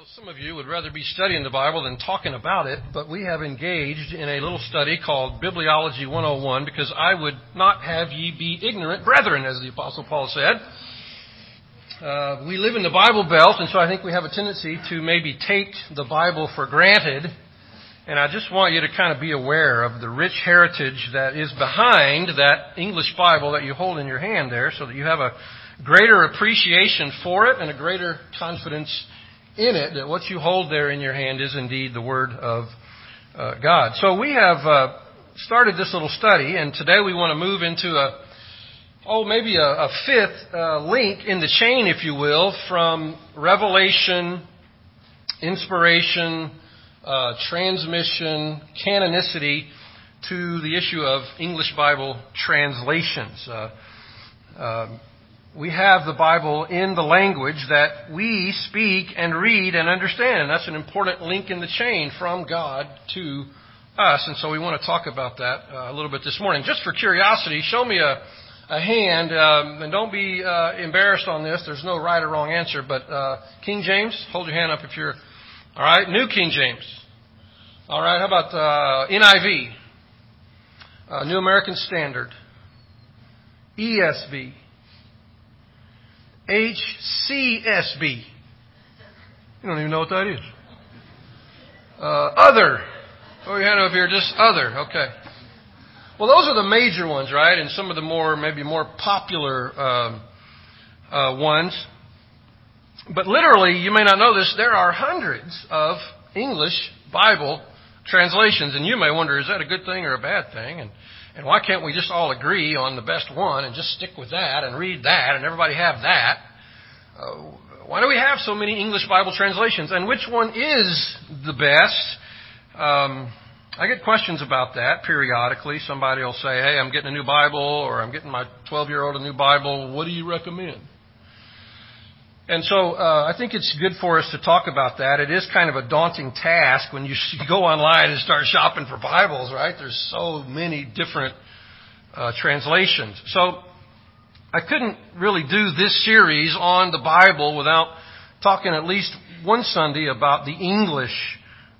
know some of you would rather be studying the Bible than talking about it, but we have engaged in a little study called Bibliology 101 because I would not have ye be ignorant brethren, as the Apostle Paul said. Uh, we live in the Bible Belt, and so I think we have a tendency to maybe take the Bible for granted. And I just want you to kind of be aware of the rich heritage that is behind that English Bible that you hold in your hand there so that you have a greater appreciation for it and a greater confidence in it that what you hold there in your hand is indeed the Word of uh, God. So we have uh, started this little study, and today we want to move into a, oh, maybe a, a fifth uh, link in the chain, if you will, from revelation, inspiration, uh, transmission, canonicity, to the issue of English Bible translations. Uh, um, we have the Bible in the language that we speak and read and understand. That's an important link in the chain from God to us. And so we want to talk about that uh, a little bit this morning. Just for curiosity, show me a, a hand, um, and don't be uh, embarrassed on this. There's no right or wrong answer. But uh, King James, hold your hand up if you're. All right, New King James. All right, how about uh, NIV? Uh, New American Standard. ESV. HCSB. You don't even know what that is. Uh, other. Oh, your hand up here, just other. Okay. Well, those are the major ones, right? And some of the more, maybe more popular um, uh, ones. But literally, you may not know this, there are hundreds of English Bible translations. And you may wonder, is that a good thing or a bad thing? And and why can't we just all agree on the best one and just stick with that and read that and everybody have that? Uh, why do we have so many English Bible translations? And which one is the best? Um, I get questions about that periodically. Somebody will say, hey, I'm getting a new Bible or I'm getting my 12 year old a new Bible. What do you recommend? And so uh, I think it's good for us to talk about that. It is kind of a daunting task when you go online and start shopping for Bibles, right? There's so many different uh, translations. So I couldn't really do this series on the Bible without talking at least one Sunday about the English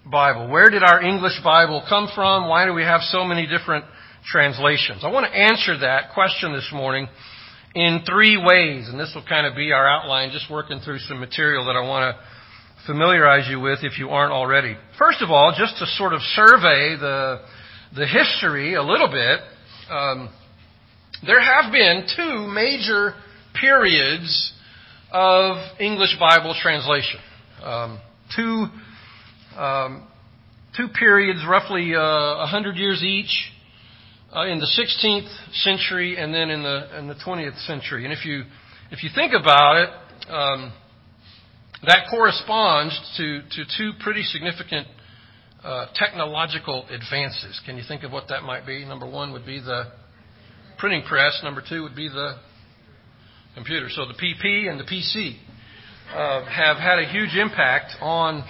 Bible. Where did our English Bible come from? Why do we have so many different translations? I want to answer that question this morning in three ways, and this will kind of be our outline, just working through some material that I want to familiarize you with if you aren't already. First of all, just to sort of survey the, the history a little bit, um, there have been two major periods of English Bible translation. Um, two, um, two periods, roughly uh, 100 years each uh, in the 16th century and then in the in the 20th century. And if you if you think about it, um, that corresponds to to two pretty significant uh, technological advances. Can you think of what that might be? Number one would be the printing press. Number two would be the computer. So the PP and the PC uh, have had a huge impact on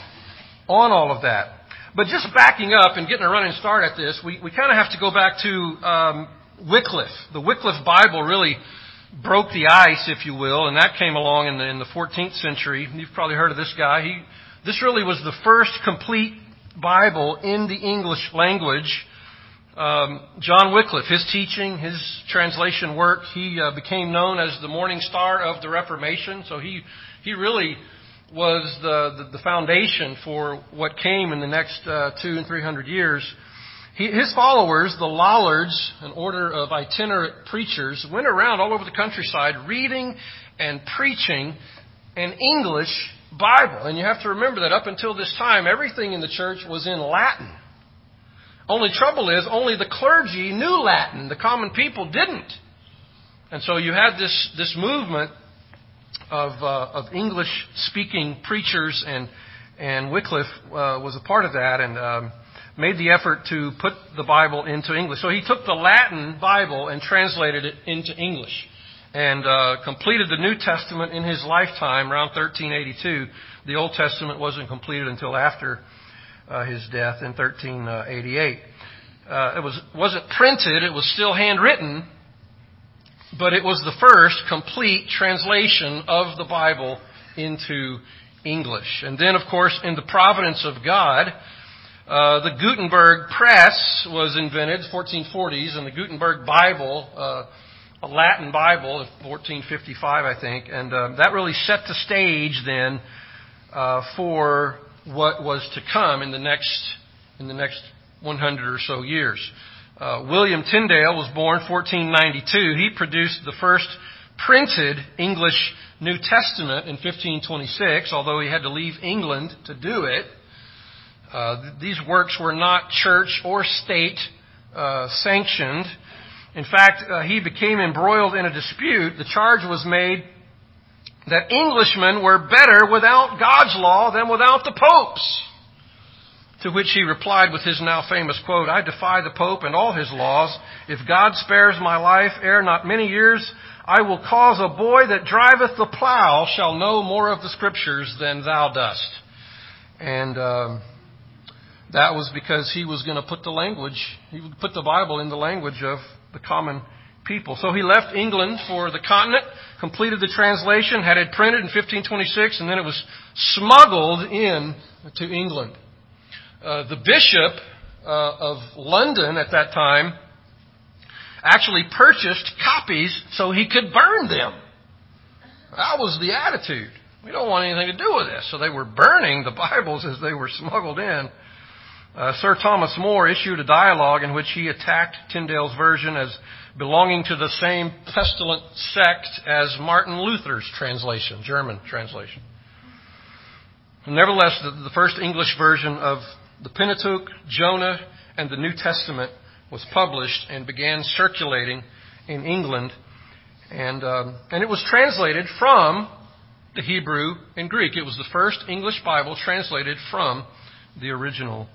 on all of that. But just backing up and getting a running start at this, we, we kind of have to go back to um, Wycliffe. The Wycliffe Bible really broke the ice, if you will, and that came along in the, in the 14th century. You've probably heard of this guy. He, this really was the first complete Bible in the English language. Um, John Wycliffe, his teaching, his translation work, he uh, became known as the morning star of the Reformation. So he, he really was the, the, the foundation for what came in the next uh, two and three hundred years. He, his followers, the Lollards, an order of itinerant preachers, went around all over the countryside reading and preaching an English Bible. And you have to remember that up until this time, everything in the church was in Latin. Only trouble is, only the clergy knew Latin. The common people didn't. And so you had this, this movement of, uh, of English speaking preachers, and, and Wycliffe uh, was a part of that and um, made the effort to put the Bible into English. So he took the Latin Bible and translated it into English and uh, completed the New Testament in his lifetime around 1382. The Old Testament wasn't completed until after uh, his death in 1388. Uh, it was wasn't printed; it was still handwritten, but it was the first complete translation of the Bible into English. And then, of course, in the providence of God, uh, the Gutenberg press was invented, 1440s, and the Gutenberg Bible, uh, a Latin Bible, 1455, I think, and uh, that really set the stage then uh, for what was to come in the next in the next 100 or so years. Uh, William Tyndale was born 1492. He produced the first printed English New Testament in 1526, although he had to leave England to do it. Uh, these works were not church or state uh, sanctioned. In fact, uh, he became embroiled in a dispute. The charge was made that Englishmen were better without God's law than without the Pope's. To which he replied with his now famous quote, I defy the Pope and all his laws. If God spares my life ere not many years, I will cause a boy that driveth the plow shall know more of the scriptures than thou dost. And um, that was because he was going to put the language, he would put the Bible in the language of the common people. So he left England for the continent, completed the translation, had it printed in 1526, and then it was smuggled in to England. Uh, the bishop uh, of London at that time actually purchased copies so he could burn them. That was the attitude. We don't want anything to do with this. So they were burning the Bibles as they were smuggled in. Uh, Sir Thomas More issued a dialogue in which he attacked Tyndale's version as belonging to the same pestilent sect as Martin Luther's translation, German translation. Nevertheless, the, the first English version of the Pentateuch, Jonah, and the New Testament was published and began circulating in England. And, um, and it was translated from the Hebrew and Greek. It was the first English Bible translated from the original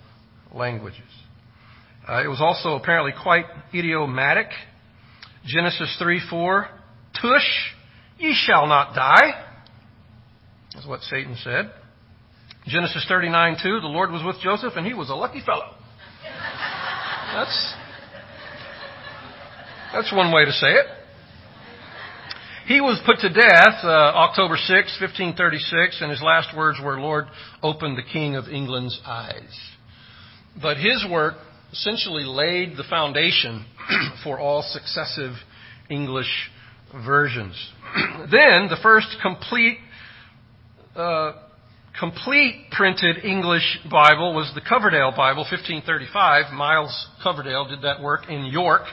languages. Uh, it was also apparently quite idiomatic. Genesis 3 4, Tush, ye shall not die. That's what Satan said. Genesis 39, 2, the Lord was with Joseph and he was a lucky fellow. That's, that's one way to say it. He was put to death uh, October 6, 1536, and his last words were, Lord, open the King of England's eyes. But his work essentially laid the foundation for all successive English versions. then, the first complete uh, complete printed English Bible was the Coverdale Bible, 1535. Miles Coverdale did that work in York.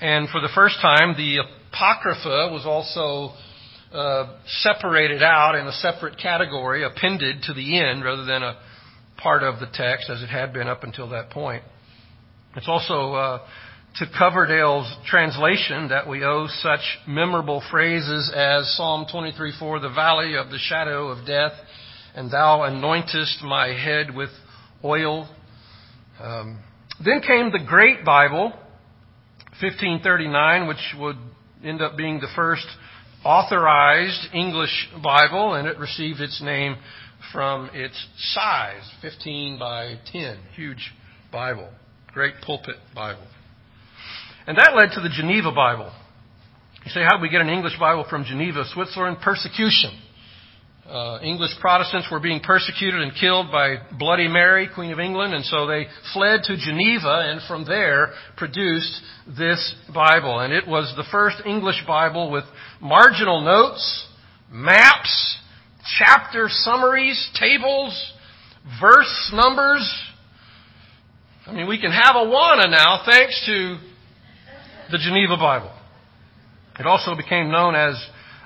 And for the first time, the Apocrypha was also uh, separated out in a separate category, appended to the end rather than a part of the text as it had been up until that point. It's also uh, to Coverdale's translation that we owe such memorable phrases as Psalm 23:4, "The valley of the shadow of death." And thou anointest my head with oil. Um, then came the Great Bible, 1539, which would end up being the first authorized English Bible, and it received its name from its size 15 by 10. Huge Bible. Great pulpit Bible. And that led to the Geneva Bible. You say, how did we get an English Bible from Geneva, Switzerland? Persecution. Uh, English Protestants were being persecuted and killed by Bloody Mary, Queen of England, and so they fled to Geneva and from there produced this Bible. And it was the first English Bible with marginal notes, maps, chapter summaries, tables, verse numbers. I mean, we can have AWANA now thanks to the Geneva Bible. It also became known as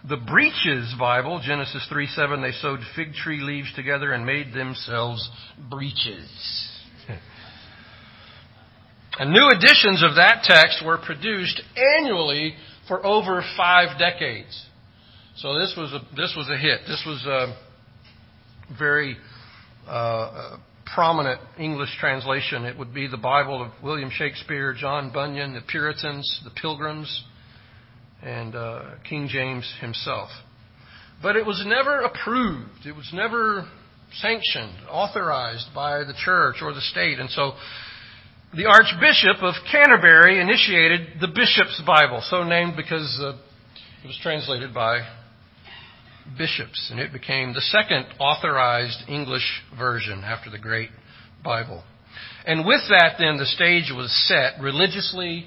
the breeches Bible, Genesis 3 7, they sewed fig tree leaves together and made themselves breeches. and new editions of that text were produced annually for over five decades. So this was a, this was a hit. This was a very uh, prominent English translation. It would be the Bible of William Shakespeare, John Bunyan, the Puritans, the Pilgrims and uh, King James himself. But it was never approved. It was never sanctioned, authorized by the church or the state. And so the Archbishop of Canterbury initiated the Bishop's Bible, so named because uh, it was translated by bishops, and it became the second authorized English version after the Great Bible. And with that, then, the stage was set religiously,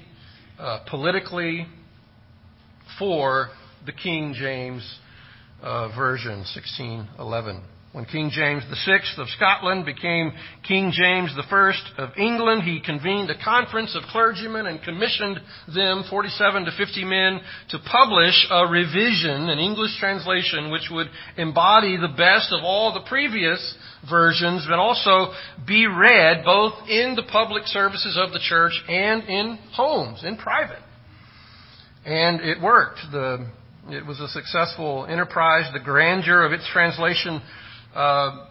uh, politically, for the King James uh, Version, 1611. When King James VI of Scotland became King James I of England, he convened a conference of clergymen and commissioned them, 47 to 50 men, to publish a revision, an English translation, which would embody the best of all the previous versions, but also be read both in the public services of the church and in homes, in private. And it worked. The, it was a successful enterprise. The grandeur of its translation uh,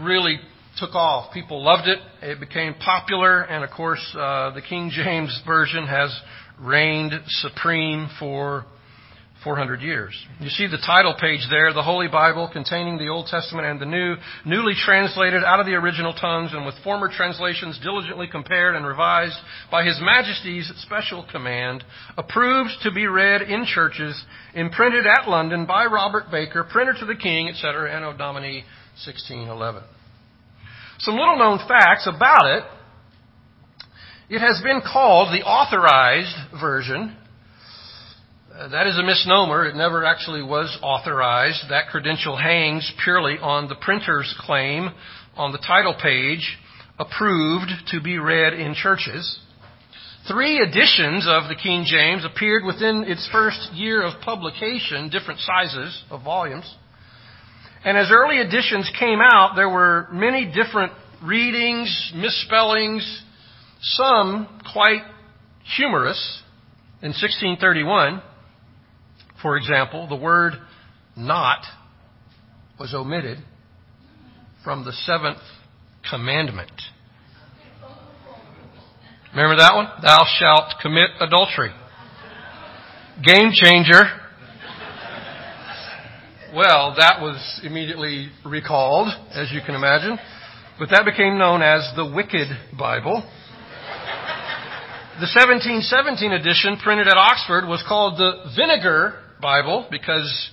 really took off. People loved it. It became popular, and of course, uh, the King James Version has reigned supreme for 400 years. You see the title page there, the Holy Bible containing the Old Testament and the New, newly translated out of the original tongues and with former translations diligently compared and revised by His Majesty's special command, approved to be read in churches, imprinted at London by Robert Baker, printer to the King, etc., Anno Domini 1611. Some little known facts about it. It has been called the authorized version that is a misnomer. It never actually was authorized. That credential hangs purely on the printer's claim on the title page, approved to be read in churches. Three editions of the King James appeared within its first year of publication, different sizes of volumes. And as early editions came out, there were many different readings, misspellings, some quite humorous. In 1631, for example, the word not was omitted from the seventh commandment. Remember that one? Thou shalt commit adultery. Game changer. Well, that was immediately recalled, as you can imagine. But that became known as the Wicked Bible. The 1717 edition, printed at Oxford, was called the Vinegar Bible because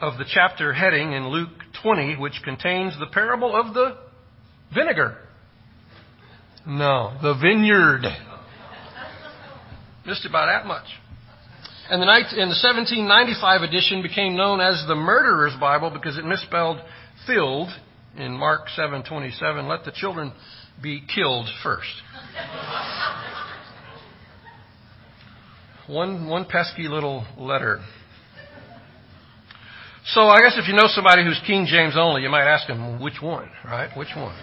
of the chapter heading in Luke 20, which contains the parable of the vinegar. No, the vineyard. Missed about that much. And the, and the 1795 edition became known as the Murderer's Bible because it misspelled filled in Mark 7:27. Let the children be killed first. One one pesky little letter. So I guess if you know somebody who's King James only, you might ask them, which one, right? Which one?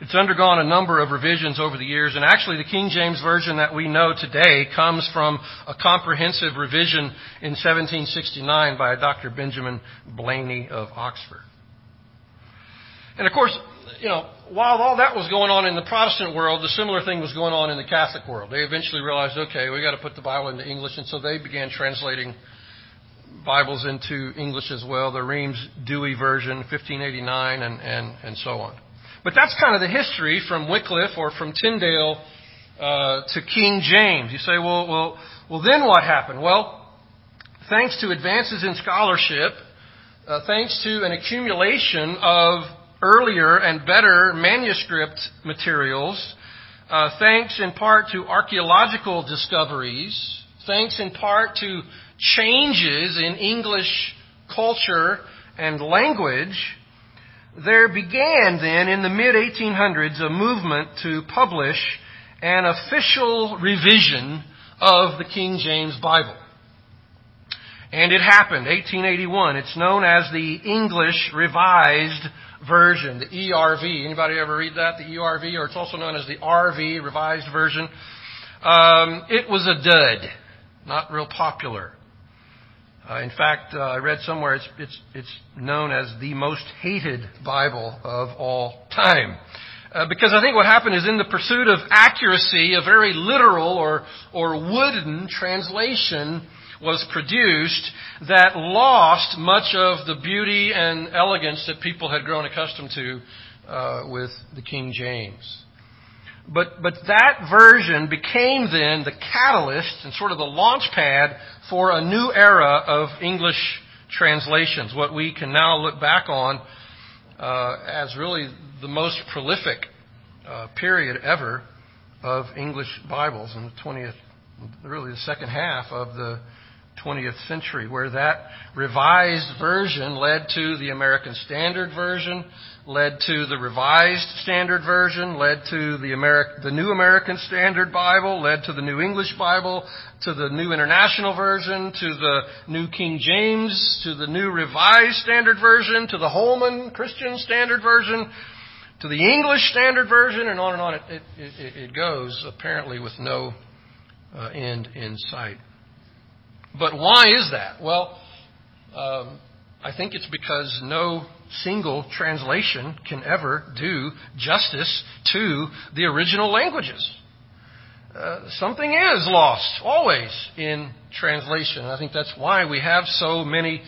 It's undergone a number of revisions over the years, and actually the King James Version that we know today comes from a comprehensive revision in 1769 by Dr. Benjamin Blaney of Oxford. And of course, you know, while all that was going on in the Protestant world, the similar thing was going on in the Catholic world. They eventually realized, okay, we got to put the Bible into English, and so they began translating Bibles into English as well, the Reims Douay version, 1589, and, and, and so on. But that's kind of the history from Wycliffe or from Tyndale uh, to King James. You say, well, well, well, then what happened? Well, thanks to advances in scholarship, uh, thanks to an accumulation of earlier and better manuscript materials, uh, thanks in part to archaeological discoveries, thanks in part to changes in English culture and language, there began then in the mid 1800s a movement to publish an official revision of the King James Bible. And it happened, 1881. It's known as the English Revised Version, the ERV. Anybody ever read that? The ERV, or it's also known as the RV, Revised Version. Um, it was a dud, not real popular. Uh, in fact, uh, I read somewhere it's, it's, it's known as the most hated Bible of all time. Uh, because I think what happened is in the pursuit of accuracy, a very literal or, or wooden translation was produced that lost much of the beauty and elegance that people had grown accustomed to uh, with the King James. But, but that version became then the catalyst and sort of the launch pad for a new era of English translations, what we can now look back on uh, as really the most prolific uh, period ever of English Bibles in the 20th, really the second half of the 20th century, where that revised version led to the American Standard Version, led to the Revised Standard Version, led to the, Ameri- the New American Standard Bible, led to the New English Bible, to the New International Version, to the New King James, to the New Revised Standard Version, to the Holman Christian Standard Version, to the English Standard Version, and on and on it, it, it, it goes, apparently with no uh, end in sight. But why is that? Well, um, I think it's because no single translation can ever do justice to the original languages. Uh, something is lost always in translation. I think that's why we have so many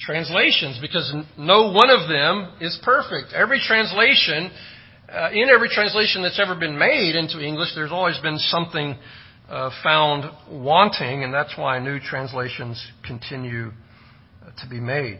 translations because no one of them is perfect. Every translation, uh, in every translation that's ever been made into English, there's always been something found wanting, and that's why new translations continue uh, to be made.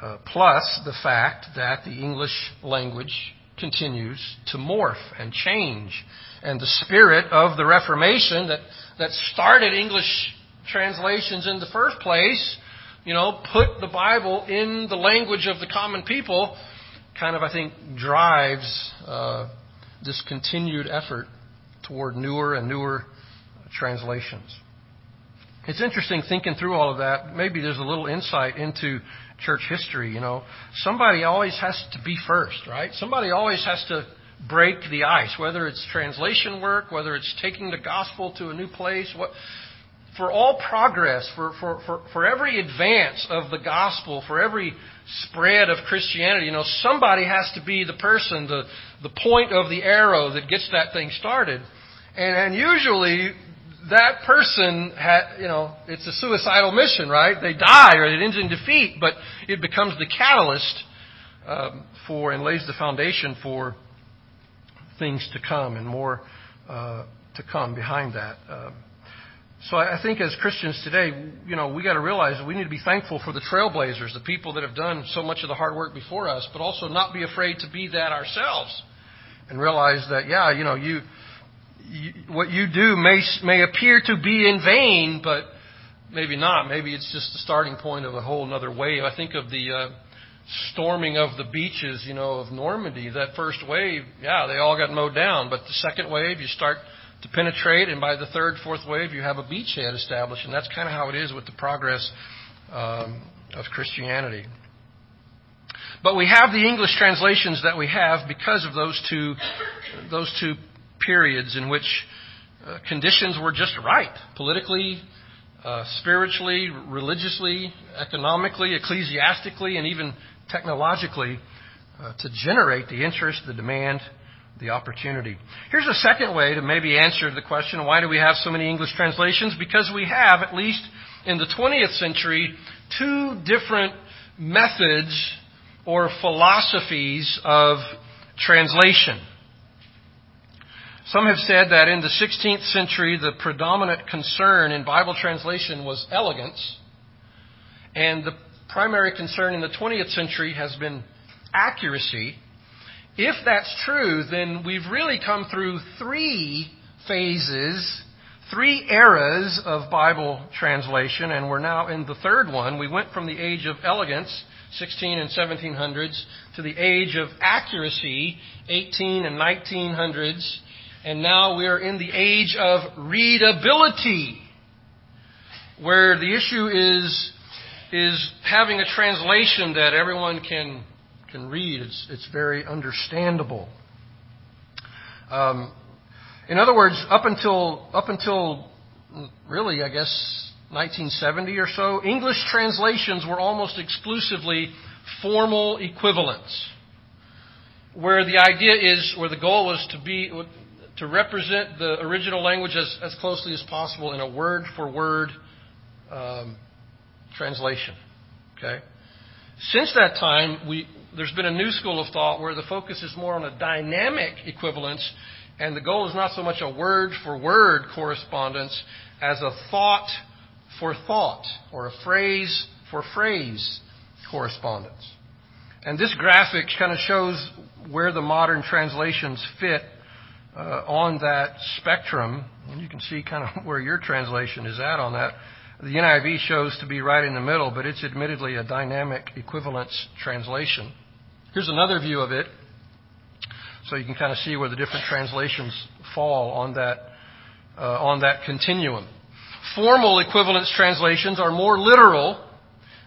Uh, plus the fact that the English language continues to morph and change. And the spirit of the Reformation that, that started English translations in the first place, you know, put the Bible in the language of the common people, kind of, I think, drives uh, this continued effort toward newer and newer translations. It's interesting thinking through all of that. Maybe there's a little insight into church history. You know, somebody always has to be first, right? Somebody always has to break the ice, whether it's translation work, whether it's taking the gospel to a new place. What, for all progress, for, for, for, for every advance of the gospel, for every spread of Christianity, you know, somebody has to be the person, the, the point of the arrow that gets that thing started. And, and usually that person had, you know, it's a suicidal mission, right? They die or it ends in defeat, but it becomes the catalyst um, for and lays the foundation for things to come and more uh, to come behind that. Um, so I think as Christians today, you know, we got to realize that we need to be thankful for the trailblazers, the people that have done so much of the hard work before us, but also not be afraid to be that ourselves and realize that, yeah, you know, you you, what you do may, may appear to be in vain, but maybe not. Maybe it's just the starting point of a whole other wave. I think of the uh, storming of the beaches, you know, of Normandy. That first wave, yeah, they all got mowed down. But the second wave, you start to penetrate, and by the third, fourth wave, you have a beachhead established. And that's kind of how it is with the progress um, of Christianity. But we have the English translations that we have because of those two, those two periods in which uh, conditions were just right politically, uh, spiritually, religiously, economically, ecclesiastically, and even technologically uh, to generate the interest, the demand, the opportunity. Here's a second way to maybe answer the question why do we have so many English translations? Because we have, at least in the 20th century, two different methods or philosophies of translation. Some have said that in the 16th century, the predominant concern in Bible translation was elegance, and the primary concern in the 20th century has been accuracy. If that's true, then we've really come through three phases, three eras of Bible translation, and we're now in the third one. We went from the age of elegance, 16 and 1700s, to the age of accuracy, 18 and 1900s, and now we are in the age of readability, where the issue is, is having a translation that everyone can, can read. It's, it's very understandable. Um, in other words, up until, up until really, I guess, 1970 or so, English translations were almost exclusively formal equivalents where the idea is, where the goal was to be, to represent the original language as, as closely as possible in a word for word um, translation. Okay? Since that time, we, there's been a new school of thought where the focus is more on a dynamic equivalence, and the goal is not so much a word for word correspondence as a thought for thought, or a phrase for phrase correspondence. And this graphic kind of shows where the modern translations fit on that spectrum. And you can see kind of where your translation is at on that. The NIV shows to be right in the middle, but it's admittedly a dynamic equivalence translation. Here's another view of it, so you can kind of see where the different translations fall on that uh, on that continuum. Formal equivalence translations are more literal.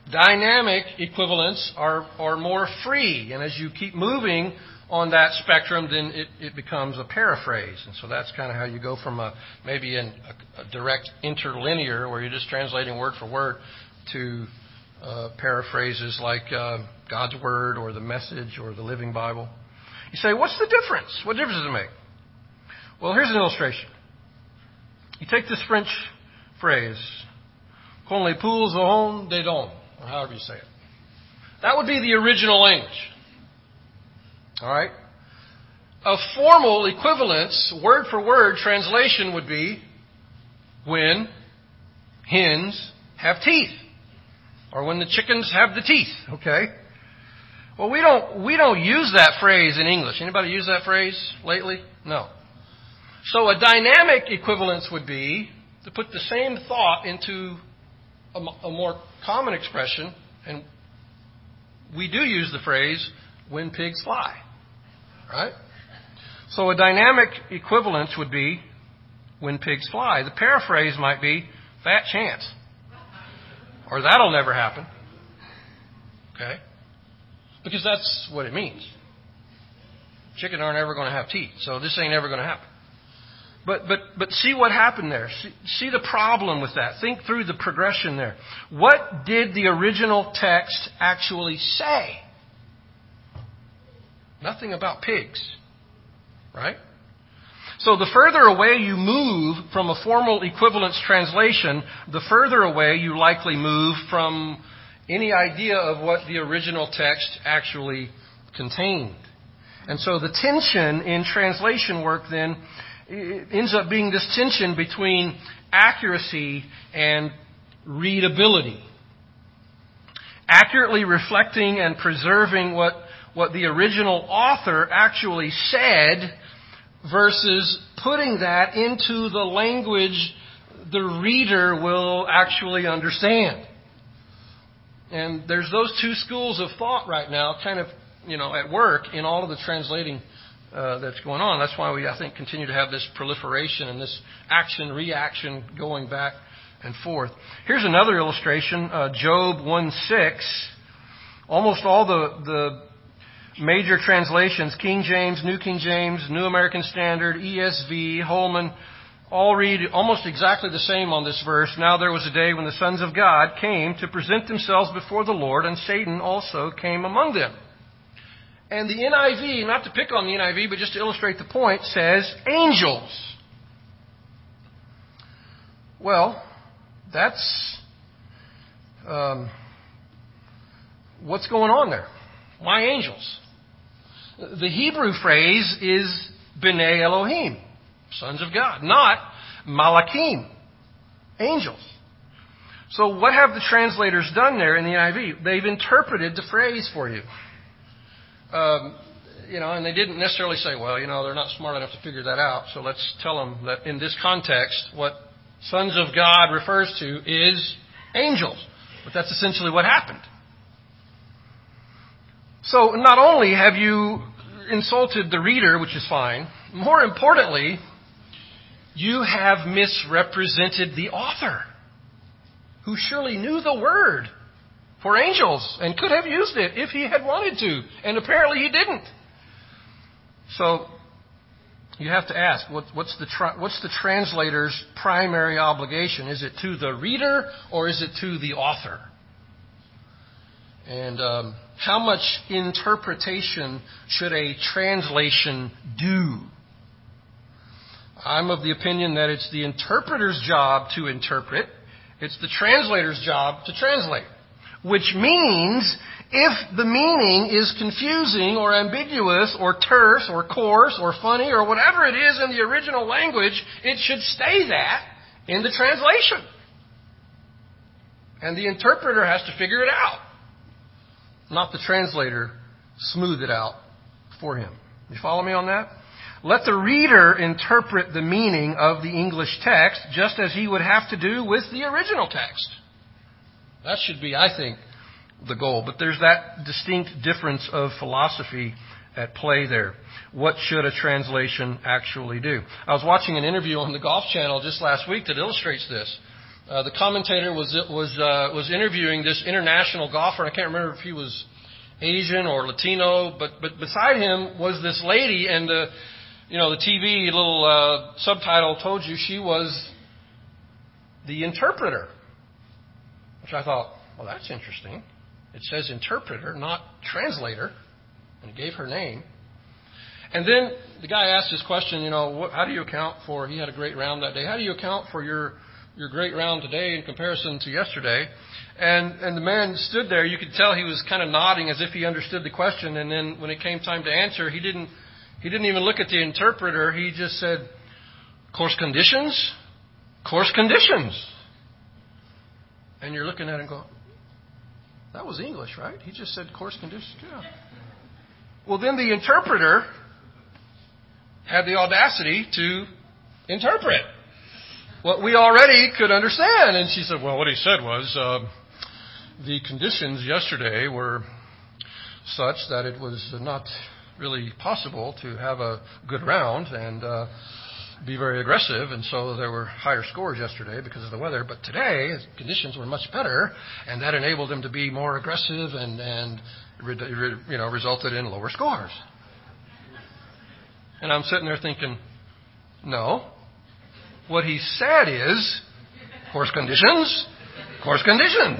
Dynamic equivalents are, are more free. And as you keep moving on that spectrum, then it, it becomes a paraphrase. And so that's kind of how you go from a, maybe in a, a direct interlinear, where you're just translating word for word, to uh, paraphrases like uh, God's Word or the Message or the Living Bible. You say, what's the difference? What difference does it make? Well, here's an illustration. You take this French phrase, "Quand les poules auront des dents," or however you say it. That would be the original language. All right? A formal equivalence, word for word translation would be when hens have teeth. Or when the chickens have the teeth, okay? Well, we don't, we don't use that phrase in English. Anybody use that phrase lately? No. So a dynamic equivalence would be to put the same thought into a, a more common expression, and we do use the phrase when pigs fly. Right? So a dynamic equivalence would be when pigs fly. The paraphrase might be fat chance. Or that'll never happen. Okay? Because that's what it means. Chicken aren't ever going to have teeth, so this ain't ever going to happen. But, but, but see what happened there. See, see the problem with that. Think through the progression there. What did the original text actually say? Nothing about pigs. Right? So the further away you move from a formal equivalence translation, the further away you likely move from any idea of what the original text actually contained. And so the tension in translation work then ends up being this tension between accuracy and readability. Accurately reflecting and preserving what, what the original author actually said versus putting that into the language the reader will actually understand. And there's those two schools of thought right now, kind of, you know, at work in all of the translating uh, that's going on. That's why we, I think, continue to have this proliferation and this action reaction going back and forth. Here's another illustration uh, Job 1 6. Almost all the, the major translations, King James, New King James, New American Standard, ESV, Holman, all read almost exactly the same on this verse. Now there was a day when the sons of God came to present themselves before the Lord, and Satan also came among them. And the NIV, not to pick on the NIV, but just to illustrate the point, says angels. Well, that's um, what's going on there. Why angels? The Hebrew phrase is B'nai Elohim, sons of God, not Malachim, angels. So what have the translators done there in the NIV? They've interpreted the phrase for you. Um, you know, and they didn't necessarily say, well, you know, they're not smart enough to figure that out, so let's tell them that in this context, what sons of God refers to is angels. But that's essentially what happened. So not only have you insulted the reader, which is fine, more importantly, you have misrepresented the author, who surely knew the word for angels and could have used it if he had wanted to, and apparently he didn't. So you have to ask what, what's, the tra- what's the translator's primary obligation? Is it to the reader or is it to the author? And um, how much interpretation should a translation do? I'm of the opinion that it's the interpreter's job to interpret, it's the translator's job to translate. Which means if the meaning is confusing or ambiguous or terse or coarse or funny or whatever it is in the original language, it should stay that in the translation. And the interpreter has to figure it out, not the translator smooth it out for him. You follow me on that? Let the reader interpret the meaning of the English text just as he would have to do with the original text. That should be, I think, the goal. But there's that distinct difference of philosophy at play there. What should a translation actually do? I was watching an interview on the Golf Channel just last week that illustrates this. Uh, the commentator was was uh, was interviewing this international golfer. I can't remember if he was Asian or Latino, but but beside him was this lady, and the you know the TV little uh, subtitle told you she was the interpreter, which I thought, well, that's interesting. It says interpreter, not translator, and he gave her name. And then the guy asked this question, you know, what, how do you account for? He had a great round that day. How do you account for your your great round today in comparison to yesterday? And and the man stood there. You could tell he was kind of nodding as if he understood the question. And then when it came time to answer, he didn't he didn't even look at the interpreter. He just said, "Course conditions, course conditions." And you're looking at him going, "That was English, right?" He just said course conditions. Yeah. Well, then the interpreter had the audacity to interpret what we already could understand. And she said, Well, what he said was uh, the conditions yesterday were such that it was not really possible to have a good round and uh, be very aggressive, and so there were higher scores yesterday because of the weather. But today, conditions were much better, and that enabled them to be more aggressive and and you know resulted in lower scores. And I'm sitting there thinking, no. What he said is course conditions, course conditions.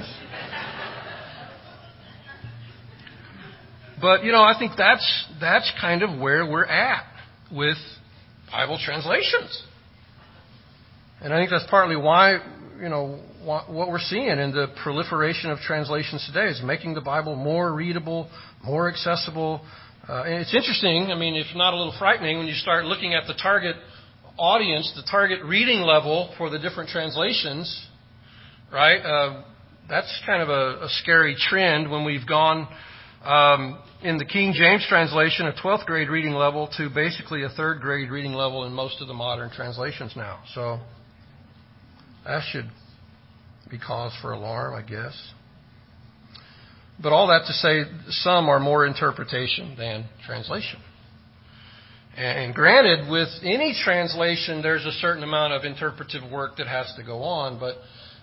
But you know, I think that's that's kind of where we're at with Bible translations. And I think that's partly why, you know, what we're seeing in the proliferation of translations today is making the Bible more readable, more accessible, uh, and it's interesting, I mean, if not a little frightening, when you start looking at the target audience, the target reading level for the different translations, right? Uh, that's kind of a, a, scary trend when we've gone um, in the King James translation, a 12th grade reading level, to basically a third grade reading level in most of the modern translations now. So that should be cause for alarm, I guess. But all that to say, some are more interpretation than translation. And granted, with any translation, there's a certain amount of interpretive work that has to go on, but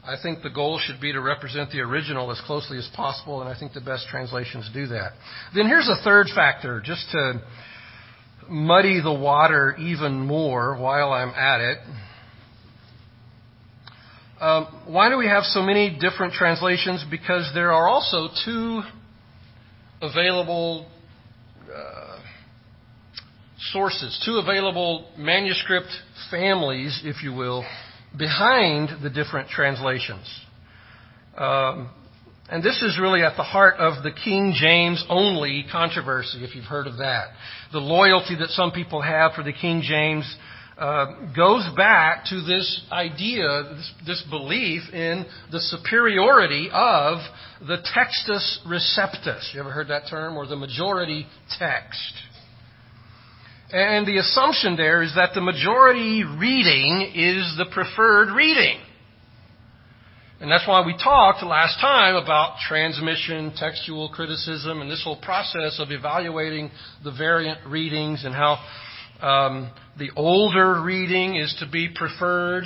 I think the goal should be to represent the original as closely as possible, and I think the best translations do that. Then here's a third factor, just to muddy the water even more while I'm at it. Um, why do we have so many different translations? Because there are also two available sources, two available manuscript families, if you will, behind the different translations. Um, and this is really at the heart of the King James only controversy, if you've heard of that. The loyalty that some people have for the King James uh, goes back to this idea, this, this belief in the superiority of the textus receptus. You ever heard that term? Or the majority text. And the assumption there is that the majority reading is the preferred reading. And that's why we talked last time about transmission, textual criticism, and this whole process of evaluating the variant readings and how um, the older reading is to be preferred.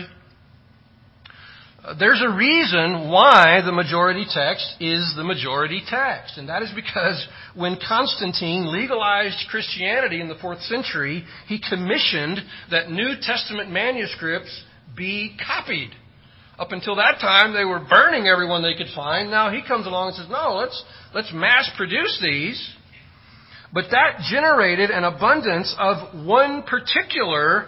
There's a reason why the majority text is the majority text, and that is because when Constantine legalized Christianity in the fourth century, he commissioned that New Testament manuscripts be copied. Up until that time, they were burning everyone they could find. Now he comes along and says, "No, let's let's mass produce these." But that generated an abundance of one particular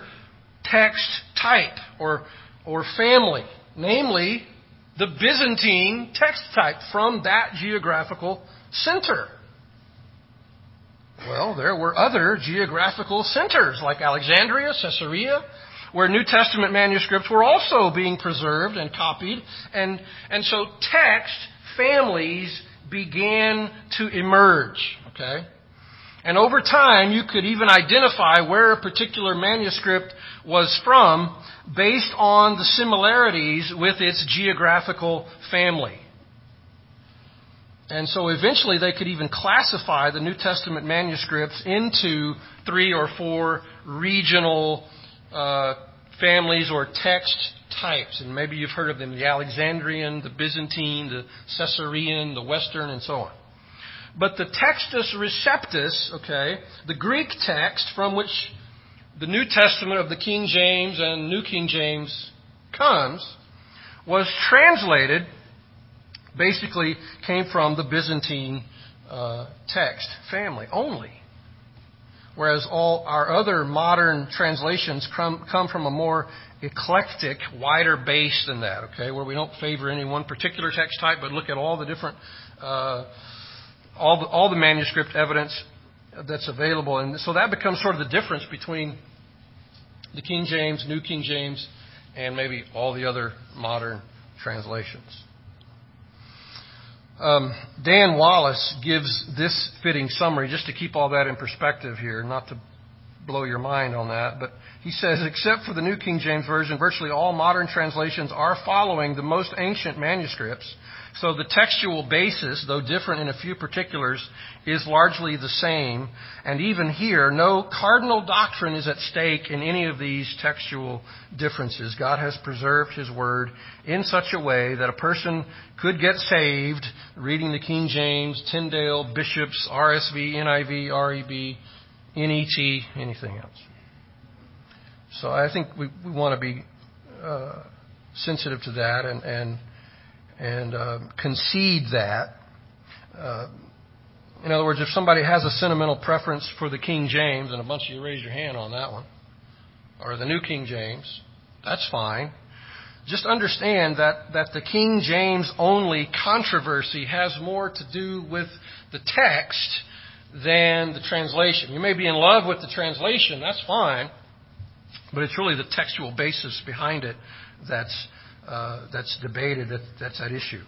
text type or, or family, namely the Byzantine text type from that geographical center. Well, there were other geographical centers like Alexandria, Caesarea, where New Testament manuscripts were also being preserved and copied. And, and so text families began to emerge. Okay? And over time, you could even identify where a particular manuscript was from based on the similarities with its geographical family. And so eventually they could even classify the New Testament manuscripts into three or four regional uh, families or text types. And maybe you've heard of them the Alexandrian, the Byzantine, the Caesarean, the Western, and so on. But the Textus Receptus, okay, the Greek text from which the New Testament of the King James and New King James comes, was translated basically came from the Byzantine uh, text family only. Whereas all our other modern translations come, come from a more eclectic, wider base than that, okay, where we don't favor any one particular text type, but look at all the different, uh, all, the, all the manuscript evidence that's available. And so that becomes sort of the difference between the King James, New King James, and maybe all the other modern translations. Um, Dan Wallace gives this fitting summary just to keep all that in perspective here, not to blow your mind on that, but he says, except for the New King James Version, virtually all modern translations are following the most ancient manuscripts so the textual basis, though different in a few particulars, is largely the same. And even here, no cardinal doctrine is at stake in any of these textual differences. God has preserved His Word in such a way that a person could get saved reading the King James, Tyndale, Bishops, RSV, NIV, REB, NET, anything else. So I think we, to be uh, sensitive to that and, uh, concede that. Uh, in other words, if somebody has a sentimental preference for the King James, and a bunch of you raise your hand on that one, or the New King James, that's fine. Just understand that, that the King James only controversy has more to do with the text than the translation. You may be in love with the translation, that's fine, but it's really the textual basis behind it that's uh, that's debated, that, that's at issue.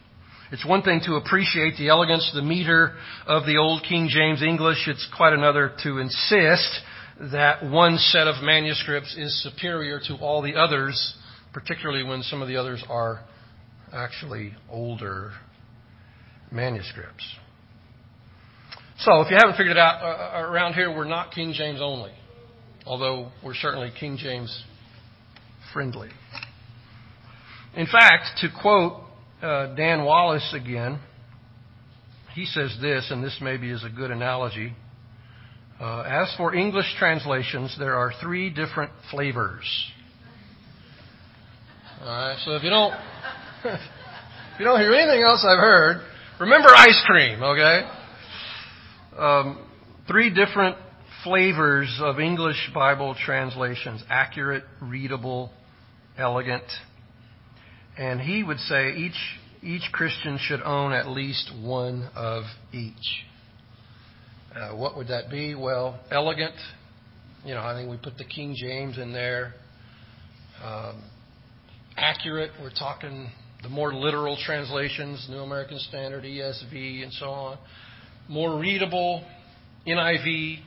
It's one thing to appreciate the elegance, the meter of the old King James English. It's quite another to insist that one set of manuscripts is superior to all the others, particularly when some of the others are actually older manuscripts. So, if you haven't figured it out, uh, uh around here we're not King James only, although we're certainly King James friendly. In fact, to quote uh, Dan Wallace again, he says this, and this maybe is a good analogy. Uh, as for English translations, there are three different flavors. All right, so if you don't, if you don't hear anything else I've heard, remember ice cream, okay? Um, three different flavors of English Bible translations: accurate, readable, elegant, and he would say each, each Christian should own at least one of each. Uh, what would that be? Well, elegant. You know, I think we put the King James in there. Um, accurate. We're talking the more literal translations, New American Standard, ESV, and so on. More readable, NIV.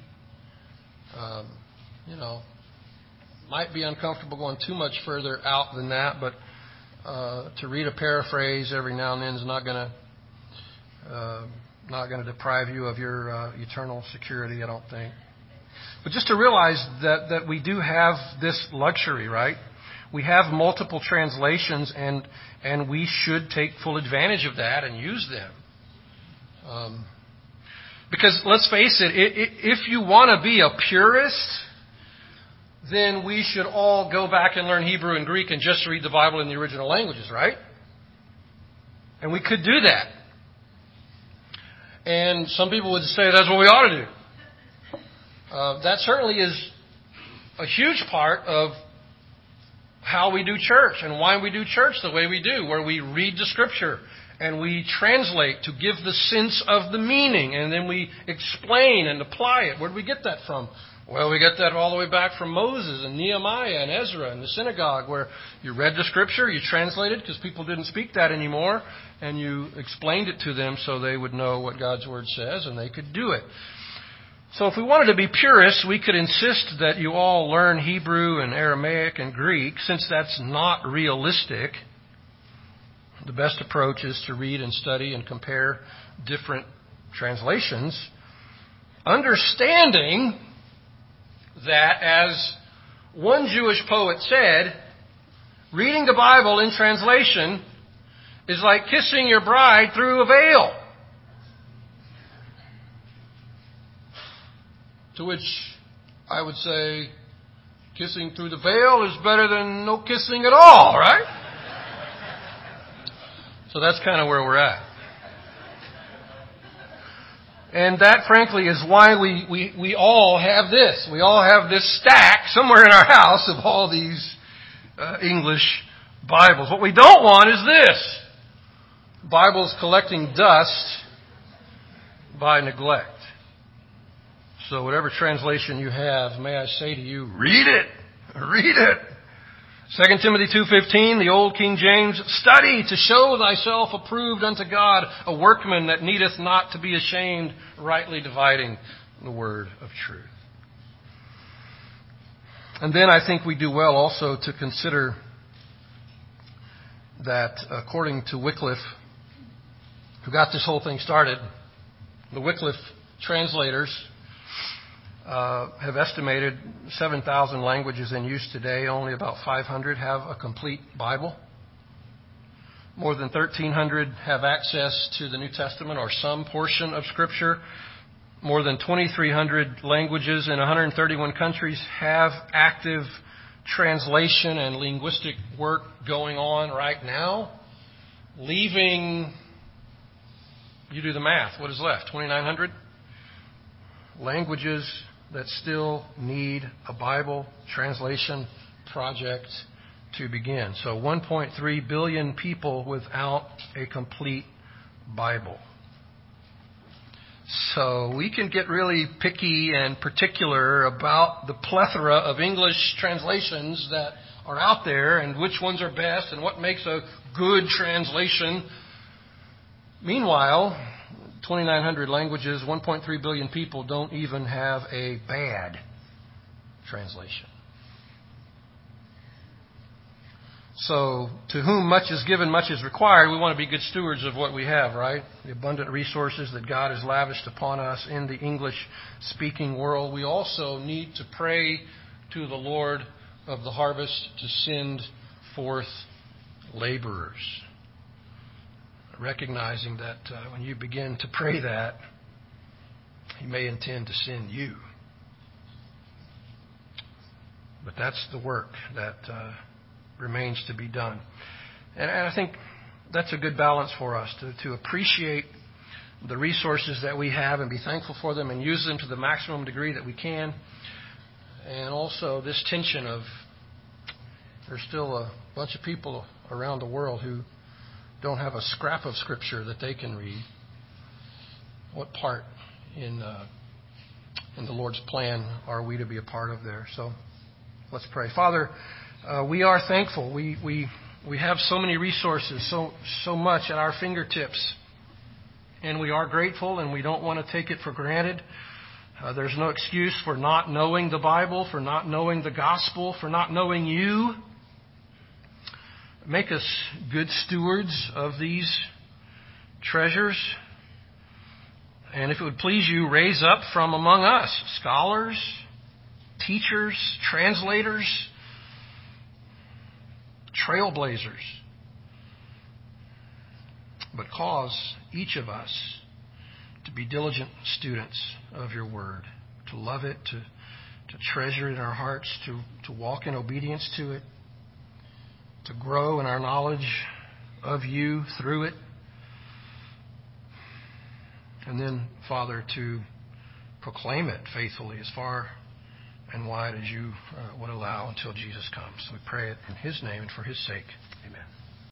Um, you know, might be uncomfortable going too much further out than that, but uh, to read a paraphrase every now and then is not going to uh, not going to deprive you of your uh, eternal security. I don't think. But just to realize that that we do have this luxury, right? We have multiple translations, and and we should take full advantage of that and use them. Um, because let's face it, if you want to be a purist, then we should all go back and learn Hebrew and Greek and just read the Bible in the original languages, right? And we could do that. And some people would say that's what we ought to do. Uh, that certainly is a huge part of how we do church and why we do church the way we do, where we read the Scripture and we translate to give the sense of the meaning, and then we explain and apply it. Where do we get that from? Well, we get that all the way back from Moses and Nehemiah and Ezra and the synagogue, where you read the scripture, you translated because people didn't speak that anymore, and you explained it to them so they would know what God's word says and they could do it. So if we wanted to be purists, we could insist that you all learn Hebrew and Aramaic and Greek, since that's not realistic. The best approach is to read and study and compare different translations, understanding that, as one Jewish poet said, reading the Bible in translation is like kissing your bride through a veil. To which I would say, kissing through the veil is better than no kissing at all, right? So that's kind of where we're at. And that, frankly, is why we, we, we all have this. We all have this stack somewhere in our house of all these uh, English Bibles. What we don't want is this Bibles collecting dust by neglect. So whatever translation you have, may I say to you, read it. Read it. 2 Timothy 2:15, the old King James, study to show thyself approved unto God, a workman that needeth not to be ashamed, rightly dividing the word of truth. And then I think we do well also to consider that according to Wycliffe, who got this whole thing started, the Wycliffe translators Uh, have estimated 7,000 languages in use today. Only about 500 have a complete Bible. More than 1,300 have access to the New Testament or some portion of Scripture. More than 2,300 languages in 131 countries have active translation and linguistic work going on right now. Leaving, you do the math, what is left? 2,900 languages that still need a Bible translation project to begin. So 1.3 billion people without a complete Bible. So we can get really picky and particular about the plethora of English translations that are out there and which ones are best and what makes a good translation. Meanwhile, 2,900 languages, 1.3 billion people don't even have a bad translation. So, to whom much is given, much is required. We want to be good stewards of what we have, right? The abundant resources that God has lavished upon us in the English speaking world. We also need to pray to the Lord of the harvest to send forth laborers recognizing that uh, when you begin to pray that, He may intend to send you. But that's the work that uh, remains to be done. And, and I think that's a good balance for us to, to appreciate the resources that we have and be thankful for them and use them to the maximum degree that we can. And also this tension of there's still a bunch of people around the world who don't have a scrap of Scripture that they can read, what part in uh, in the Lord's plan are we to be a part of there? So let's pray. Father, uh, we are thankful. We we we have so many resources, so so much at our fingertips, and we are grateful, and we don't want to take it for granted. Uh, there's no excuse for not knowing the Bible, for not knowing the gospel, for not knowing you. Make us good stewards of these treasures. And if it would please you, raise up from among us scholars, teachers, translators, trailblazers. But cause each of us to be diligent students of your word, to love it, to, to treasure it in our hearts, to, to walk in obedience to it to grow in our knowledge of you through it. And then, Father, to proclaim it faithfully as far and wide as you uh, would allow until Jesus comes. We pray it in His name and for His sake. Amen.